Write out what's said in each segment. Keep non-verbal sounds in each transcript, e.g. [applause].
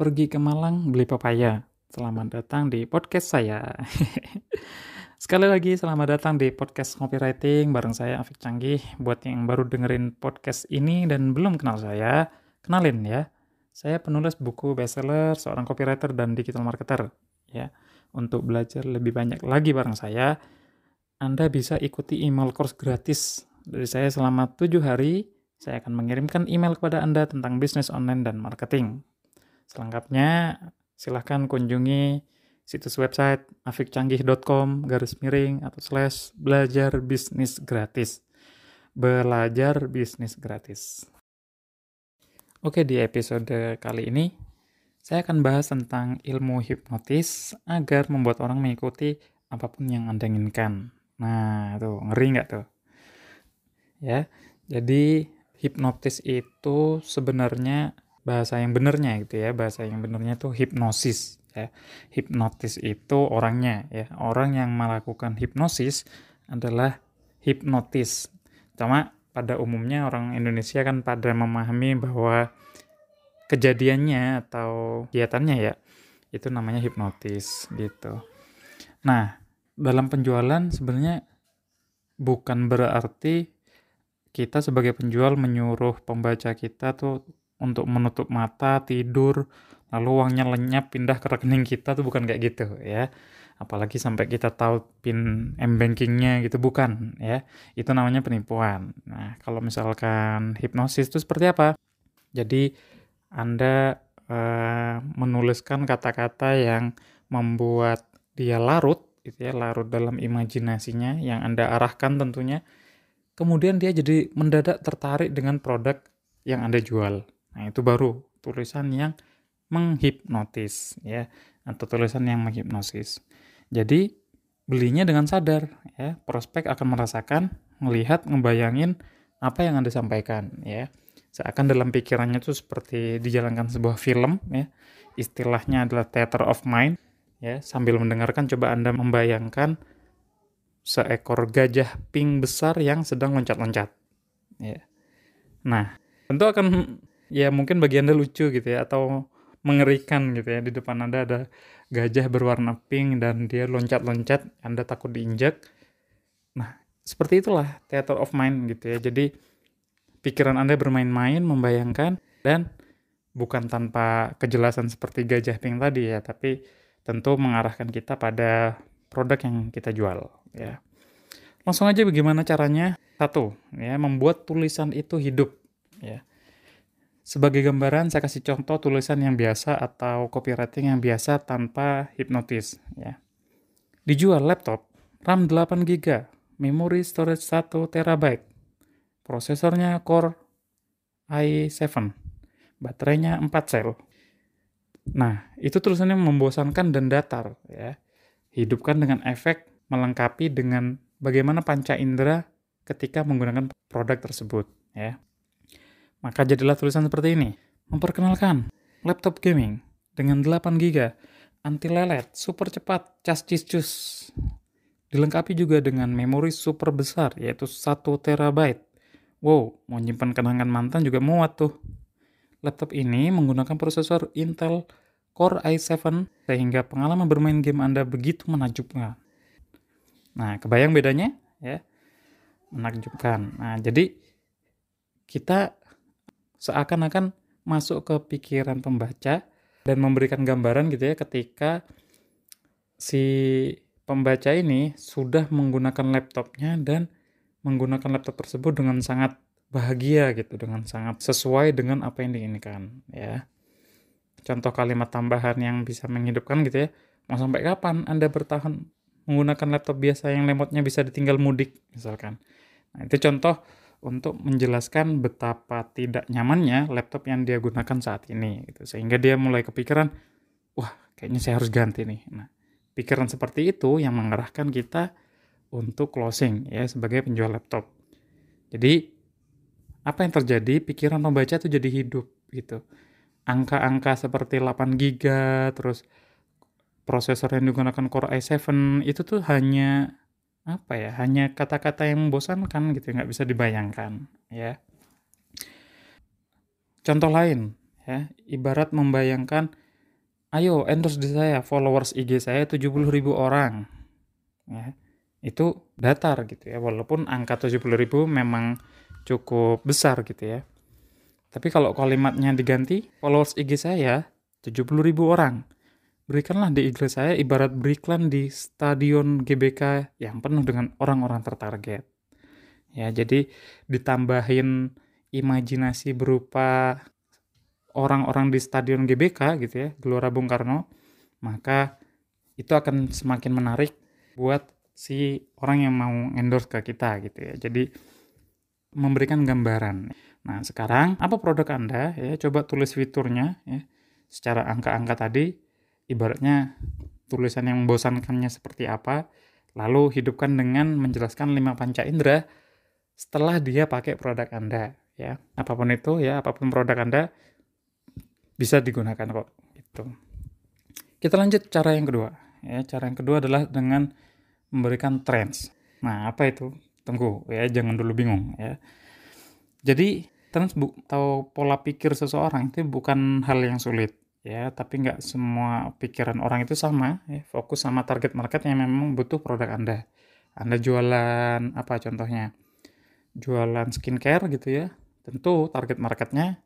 pergi ke Malang beli pepaya. Selamat datang di podcast saya. [laughs] Sekali lagi selamat datang di podcast copywriting bareng saya Afik Canggih. Buat yang baru dengerin podcast ini dan belum kenal saya, kenalin ya. Saya penulis buku bestseller, seorang copywriter dan digital marketer. Ya, untuk belajar lebih banyak lagi bareng saya, Anda bisa ikuti email course gratis dari saya selama 7 hari. Saya akan mengirimkan email kepada Anda tentang bisnis online dan marketing. Selengkapnya silahkan kunjungi situs website afikcanggih.com garis miring atau slash belajar bisnis gratis. Belajar bisnis gratis. Oke, di episode kali ini saya akan bahas tentang ilmu hipnotis agar membuat orang mengikuti apa pun yang Anda inginkan. Nah, tuh ngeri nggak tuh? Ya, jadi hipnotis itu sebenarnya bahasa yang benernya gitu ya. Bahasa yang benernya itu hipnosis ya. Hipnotis itu orangnya ya. Orang yang melakukan hipnosis adalah hipnotis. Cuma pada umumnya orang Indonesia kan pada memahami bahwa kejadiannya atau kegiatannya ya itu namanya hipnotis gitu. Nah dalam penjualan sebenarnya bukan berarti kita sebagai penjual menyuruh pembaca kita tuh untuk menutup mata, tidur, lalu uangnya lenyap pindah ke rekening kita tuh bukan kayak gitu ya. Apalagi sampai kita tahu pin m-bankingnya gitu bukan ya. Itu namanya penipuan. Nah kalau misalkan hipnosis itu seperti apa? Jadi Anda uh, menuliskan kata-kata yang membuat dia larut gitu ya, larut dalam imajinasinya yang Anda arahkan tentunya. Kemudian dia jadi mendadak tertarik dengan produk yang Anda jual. Nah, itu baru tulisan yang menghipnotis ya atau tulisan yang menghipnosis. Jadi belinya dengan sadar ya, prospek akan merasakan, melihat, ngebayangin apa yang Anda sampaikan ya. Seakan dalam pikirannya itu seperti dijalankan sebuah film ya. Istilahnya adalah theater of mind ya. Sambil mendengarkan coba Anda membayangkan seekor gajah pink besar yang sedang loncat-loncat ya. Nah, tentu akan ya mungkin bagi Anda lucu gitu ya atau mengerikan gitu ya di depan Anda ada gajah berwarna pink dan dia loncat-loncat Anda takut diinjak. Nah seperti itulah theater of mind gitu ya. Jadi pikiran Anda bermain-main membayangkan dan bukan tanpa kejelasan seperti gajah pink tadi ya tapi tentu mengarahkan kita pada produk yang kita jual ya. Langsung aja bagaimana caranya? Satu ya membuat tulisan itu hidup ya sebagai gambaran, saya kasih contoh tulisan yang biasa atau copywriting yang biasa tanpa hipnotis. Ya. Dijual laptop, RAM 8 GB, memori storage 1 TB, prosesornya Core i7, baterainya 4 sel. Nah, itu tulisannya membosankan dan datar. ya. Hidupkan dengan efek melengkapi dengan bagaimana panca indera ketika menggunakan produk tersebut. Ya. Maka jadilah tulisan seperti ini. Memperkenalkan laptop gaming dengan 8 GB, anti lelet, super cepat, cas cis cus. Dilengkapi juga dengan memori super besar yaitu 1 TB. Wow, mau nyimpan kenangan mantan juga muat tuh. Laptop ini menggunakan prosesor Intel Core i7 sehingga pengalaman bermain game Anda begitu menakjubkan. Nah, kebayang bedanya ya? Menakjubkan. Nah, jadi kita seakan-akan masuk ke pikiran pembaca dan memberikan gambaran gitu ya ketika si pembaca ini sudah menggunakan laptopnya dan menggunakan laptop tersebut dengan sangat bahagia gitu dengan sangat sesuai dengan apa yang diinginkan ya. Contoh kalimat tambahan yang bisa menghidupkan gitu ya mau sampai kapan anda bertahan menggunakan laptop biasa yang lemotnya bisa ditinggal mudik? misalkan. Nah itu contoh untuk menjelaskan betapa tidak nyamannya laptop yang dia gunakan saat ini gitu. sehingga dia mulai kepikiran wah kayaknya saya harus ganti nih. Nah pikiran seperti itu yang mengarahkan kita untuk closing ya sebagai penjual laptop. Jadi apa yang terjadi? Pikiran pembaca itu jadi hidup gitu. Angka-angka seperti 8 GB terus prosesor yang digunakan Core i7 itu tuh hanya apa ya hanya kata-kata yang membosankan gitu nggak bisa dibayangkan ya contoh lain ya ibarat membayangkan ayo endorse di saya, followers IG saya 70 ribu orang. Ya, itu datar gitu ya, walaupun angka 70 ribu memang cukup besar gitu ya. Tapi kalau kalimatnya diganti, followers IG saya 70 ribu orang. Berikanlah di IG saya ibarat beriklan di stadion GBK yang penuh dengan orang-orang tertarget. Ya, jadi ditambahin imajinasi berupa orang-orang di stadion GBK gitu ya, Gelora Bung Karno, maka itu akan semakin menarik buat si orang yang mau endorse ke kita gitu ya. Jadi memberikan gambaran. Nah, sekarang apa produk Anda? Ya, coba tulis fiturnya ya. Secara angka-angka tadi ibaratnya tulisan yang membosankannya seperti apa, lalu hidupkan dengan menjelaskan lima panca indera setelah dia pakai produk Anda ya. Apa pun itu ya, apa pun produk Anda bisa digunakan kok gitu. Kita lanjut cara yang kedua. Ya, cara yang kedua adalah dengan memberikan trends. Nah, apa itu? Tunggu ya, jangan dulu bingung ya. Jadi trends atau pola pikir seseorang itu bukan hal yang sulit ya, tapi nggak semua pikiran orang itu sama. Ya. Fokus sama target market yang memang butuh produk Anda. Anda jualan apa contohnya? Jualan skincare gitu ya. Tentu target marketnya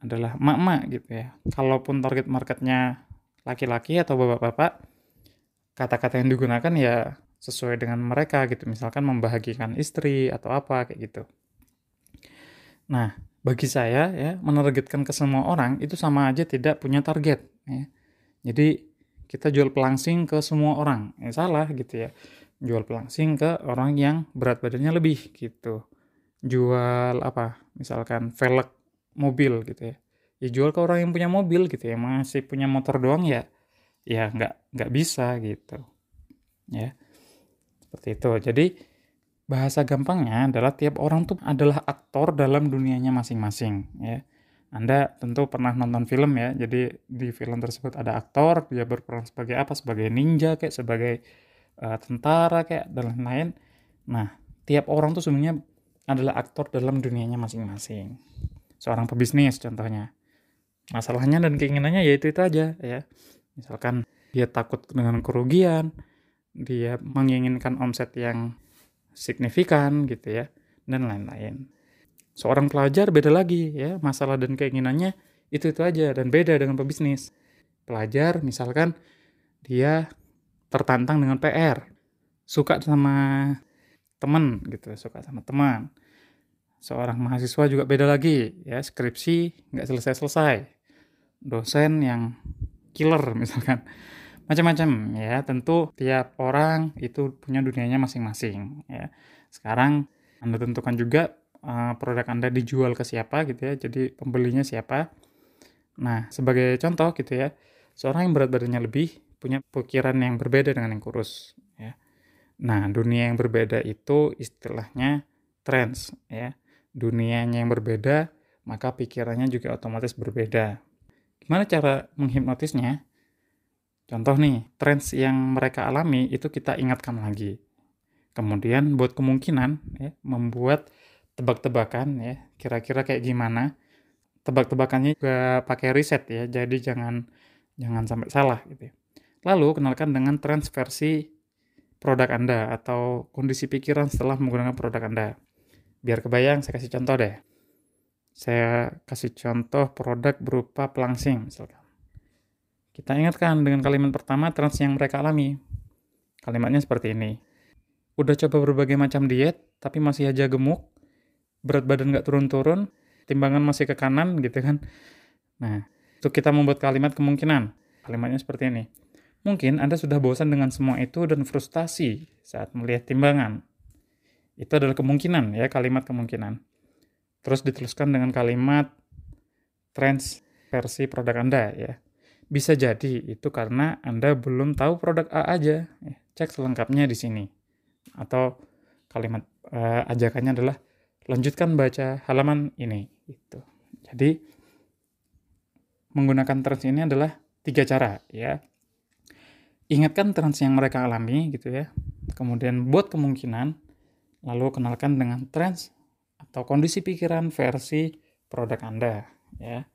adalah emak-emak gitu ya. Kalaupun target marketnya laki-laki atau bapak-bapak, kata-kata yang digunakan ya sesuai dengan mereka gitu. Misalkan membahagiakan istri atau apa kayak gitu. Nah, bagi saya ya menargetkan ke semua orang itu sama aja tidak punya target ya. Jadi kita jual pelangsing ke semua orang. Ya salah gitu ya. Jual pelangsing ke orang yang berat badannya lebih gitu. Jual apa? Misalkan velg mobil gitu ya. Ya jual ke orang yang punya mobil gitu ya. Masih punya motor doang ya ya nggak nggak bisa gitu. Ya. Seperti itu. Jadi bahasa gampangnya adalah tiap orang tuh adalah aktor dalam dunianya masing-masing ya. Anda tentu pernah nonton film ya, jadi di film tersebut ada aktor, dia berperan sebagai apa? Sebagai ninja kayak, sebagai uh, tentara kayak, dan lain-lain. Nah, tiap orang tuh sebenarnya adalah aktor dalam dunianya masing-masing. Seorang pebisnis contohnya. Masalahnya dan keinginannya ya itu-itu aja ya. Misalkan dia takut dengan kerugian, dia menginginkan omset yang signifikan gitu ya dan lain-lain. Seorang pelajar beda lagi ya, masalah dan keinginannya itu-itu aja dan beda dengan pebisnis. Pelajar misalkan dia tertantang dengan PR, suka sama teman gitu, suka sama teman. Seorang mahasiswa juga beda lagi ya, skripsi nggak selesai-selesai. Dosen yang killer misalkan macam-macam ya. Tentu tiap orang itu punya dunianya masing-masing ya. Sekarang anda tentukan juga uh, produk anda dijual ke siapa gitu ya jadi pembelinya siapa. Nah sebagai contoh gitu ya seorang yang berat badannya lebih punya pikiran yang berbeda dengan yang kurus ya. Nah dunia yang berbeda itu istilahnya trends ya. Dunianya yang berbeda maka pikirannya juga otomatis berbeda. Gimana cara menghipnotisnya Contoh nih, trends yang mereka alami itu kita ingatkan lagi. Kemudian buat kemungkinan ya, membuat tebak-tebakan ya, kira-kira kayak gimana. Tebak-tebakannya juga pakai riset ya, jadi jangan jangan sampai salah gitu. Ya. Lalu kenalkan dengan trends versi produk Anda atau kondisi pikiran setelah menggunakan produk Anda. Biar kebayang, saya kasih contoh deh. Saya kasih contoh produk berupa pelangsing misalkan. Kita ingatkan dengan kalimat pertama trans yang mereka alami. Kalimatnya seperti ini. Udah coba berbagai macam diet, tapi masih aja gemuk, berat badan nggak turun-turun, timbangan masih ke kanan [laughs] gitu kan. Nah, itu kita membuat kalimat kemungkinan. Kalimatnya seperti ini. Mungkin Anda sudah bosan dengan semua itu dan frustasi saat melihat timbangan. Itu adalah kemungkinan ya, kalimat kemungkinan. Terus dituliskan dengan kalimat trans versi produk Anda ya. Bisa jadi itu karena Anda belum tahu produk A aja. Eh, cek selengkapnya di sini. Atau kalimat uh, ajakannya adalah lanjutkan baca halaman ini. Gitu. Jadi menggunakan trans ini adalah tiga cara ya. Ingatkan trans yang mereka alami gitu ya. Kemudian buat kemungkinan, lalu kenalkan dengan trans atau kondisi pikiran versi produk Anda ya.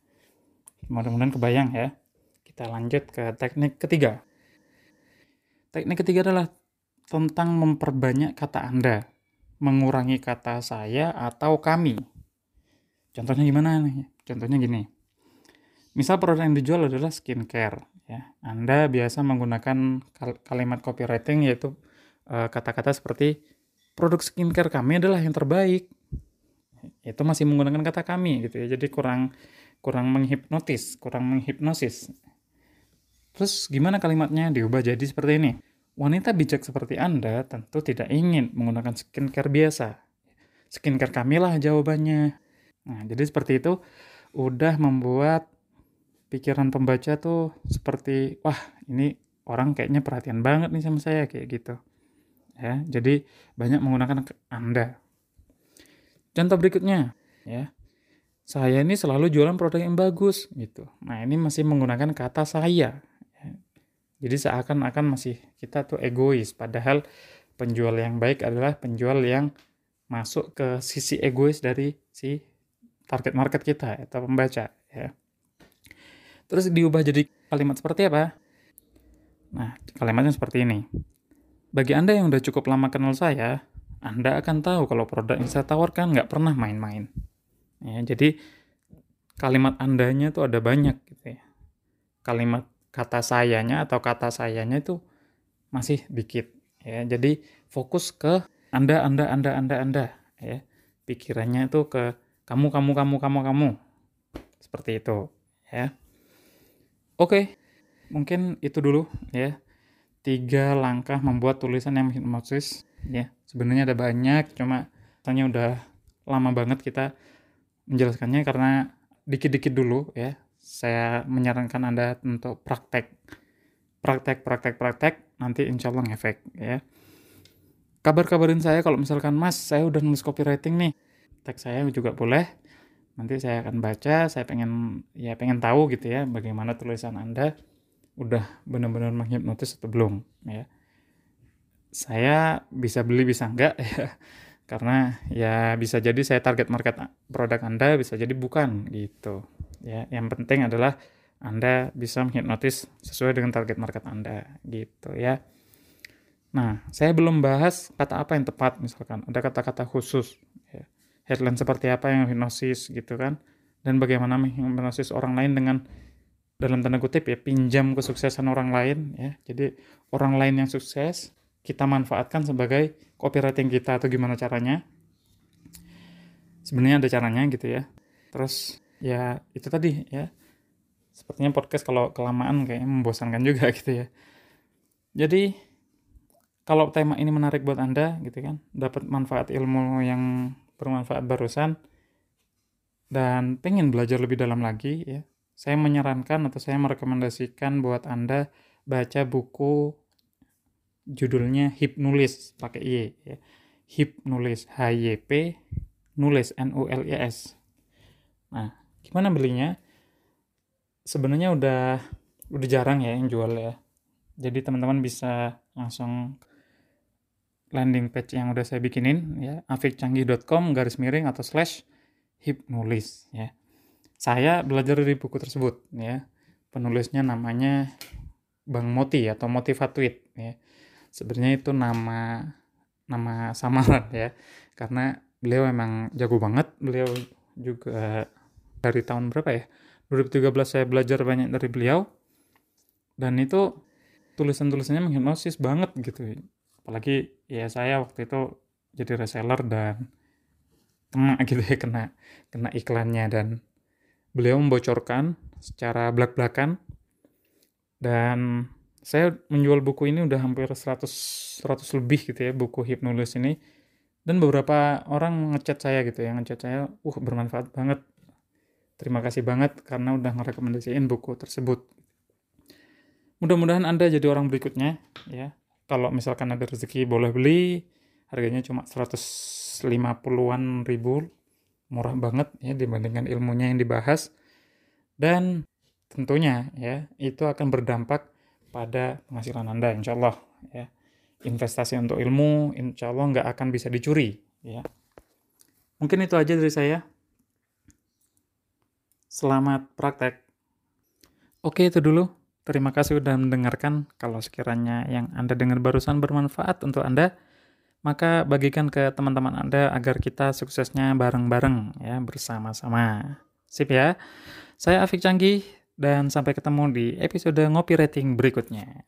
Mudah-mudahan kebayang ya. Kita lanjut ke teknik ketiga. Teknik ketiga adalah tentang memperbanyak kata Anda, mengurangi kata saya atau kami. Contohnya gimana nih? Contohnya gini. Misal produk yang dijual adalah skincare, ya. Anda biasa menggunakan kalimat copywriting yaitu eh, kata-kata uh, seperti produk skincare kami adalah yang terbaik. Itu masih menggunakan kata kami gitu ya. Jadi kurang kurang menghipnotis, kurang menghipnosis. Terus gimana kalimatnya diubah jadi seperti ini? Wanita bijak seperti Anda tentu tidak ingin menggunakan skincare biasa. Skincare kami lah jawabannya. Nah, jadi seperti itu udah membuat pikiran pembaca tuh seperti wah ini orang kayaknya perhatian banget nih sama saya kayak gitu ya jadi banyak menggunakan anda contoh berikutnya ya saya ini selalu jualan produk yang bagus gitu nah ini masih menggunakan kata saya ya. Jadi seakan-akan masih kita tuh egois padahal penjual yang baik adalah penjual yang masuk ke sisi egois dari si target market kita atau pembaca ya Terus diubah jadi kalimat seperti apa? Nah, kalimatnya seperti ini. Bagi Anda yang udah cukup lama kenal saya, Anda akan tahu kalau produk yang saya tawarkan nggak pernah main-main. Ya, jadi kalimat Andanya tuh ada banyak gitu ya. Kalimat kata sayanya atau kata sayanya itu masih dikit ya. Jadi fokus ke Anda, Anda, Anda, Anda, Anda ya. Pikirannya itu ke kamu, kamu, kamu, kamu, kamu. Seperti itu ya. Oke, mungkin itu dulu ya. Tiga langkah membuat tulisan yang hipnosis ya. Sebenarnya ada banyak, cuma tanya udah lama banget kita menjelaskannya karena dikit-dikit dulu ya. Saya menyarankan Anda untuk praktek. Praktek, praktek, praktek, nanti insya Allah ngefek ya. Kabar-kabarin saya kalau misalkan Mas, saya udah nulis copywriting nih. Tag saya juga boleh nanti saya akan baca saya pengen ya pengen tahu gitu ya bagaimana tulisan anda udah benar-benar menghipnotis atau belum ya saya bisa beli bisa enggak [laughs] ya karena ya bisa jadi saya target market produk anda bisa jadi bukan gitu ya yang penting adalah anda bisa menghipnotis sesuai dengan target market anda gitu ya. Nah saya belum bahas kata apa yang tepat misalkan. Ada kata-kata khusus ya. Headline seperti apa yang hipnosis gitu kan. Dan bagaimana menghipnosis orang lain dengan dalam tanda kutip ya pinjam kesuksesan orang lain ya. Jadi orang lain yang sukses kita manfaatkan sebagai copywriting kita atau gimana caranya. Sebenarnya ada caranya gitu ya. Terus ya itu tadi ya sepertinya podcast kalau kelamaan kayaknya membosankan juga [laughs] gitu ya jadi kalau tema ini menarik buat anda gitu kan dapat manfaat ilmu yang bermanfaat barusan dan pengen belajar lebih dalam lagi ya, saya menyarankan atau saya merekomendasikan buat Anda baca buku judulnya Hipnulis pakai Y ya. Hipnulis H Y P nulis N U L I S. Nah, gimana belinya? Sebenarnya udah udah jarang ya yang jual ya. Jadi teman-teman bisa langsung landing page yang udah saya bikinin ya afikcanggih.com garis miring atau slash hipnulis ya saya belajar dari buku tersebut ya penulisnya namanya Bang Moti atau Motivatweet ya sebenarnya itu nama nama samaran ya karena beliau emang jago banget beliau juga dari tahun berapa ya? 2013 saya belajar banyak dari beliau. Dan itu tulisan-tulisannya menghipnosis banget gitu. Apalagi ya saya waktu itu jadi reseller dan kena [laughs] gitu ya kena kena iklannya. Dan beliau membocorkan secara belak-belakan. Dan saya menjual buku ini udah hampir 100 100 lebih gitu ya buku hipnolis ini. Dan beberapa orang ngechat saya gitu ya ngechat saya uh bermanfaat banget terima kasih banget karena udah ngerekomendasiin buku tersebut. Mudah-mudahan anda jadi orang berikutnya ya. Kalau misalkan ada rezeki boleh beli. Harganya cuma 150-an ribu. Murah banget ya dibandingkan ilmunya yang dibahas. Dan tentunya ya itu akan berdampak pada penghasilan anda insya Allah ya. Investasi untuk ilmu insya Allah nggak akan bisa dicuri ya. Mungkin itu aja dari saya selamat praktek oke itu dulu Terima kasih sudah mendengarkan. Kalau sekiranya yang Anda dengar barusan bermanfaat untuk Anda, maka bagikan ke teman-teman Anda agar kita suksesnya bareng-bareng ya, bersama-sama. Sip ya. Saya Afik Canggih dan sampai ketemu di episode ngopi rating berikutnya.